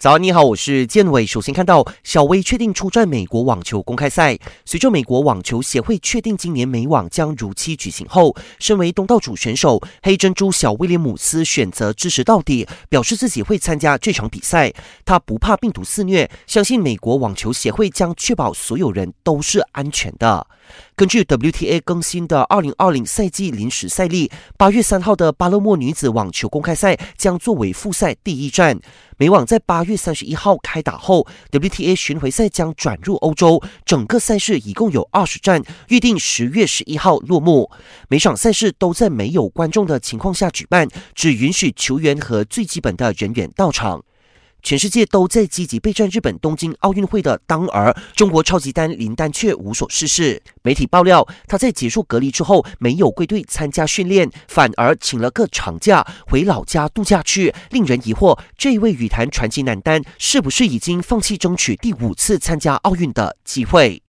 早安，你好，我是建伟。首先看到小威确定出战美国网球公开赛。随着美国网球协会确定今年美网将如期举行后，身为东道主选手黑珍珠小威廉姆斯选择支持到底，表示自己会参加这场比赛。他不怕病毒肆虐，相信美国网球协会将确保所有人都是安全的。根据 WTA 更新的2020赛季临时赛例，八月三号的巴勒莫女子网球公开赛将作为复赛第一站。美网在八月月三十一号开打后，WTA 巡回赛将转入欧洲。整个赛事一共有二十站，预定十月十一号落幕。每场赛事都在没有观众的情况下举办，只允许球员和最基本的人员到场。全世界都在积极备战日本东京奥运会的当儿，中国超级丹林丹却无所事事。媒体爆料，他在结束隔离之后没有归队参加训练，反而请了个长假回老家度假去，令人疑惑，这一位羽坛传奇男单是不是已经放弃争取第五次参加奥运的机会？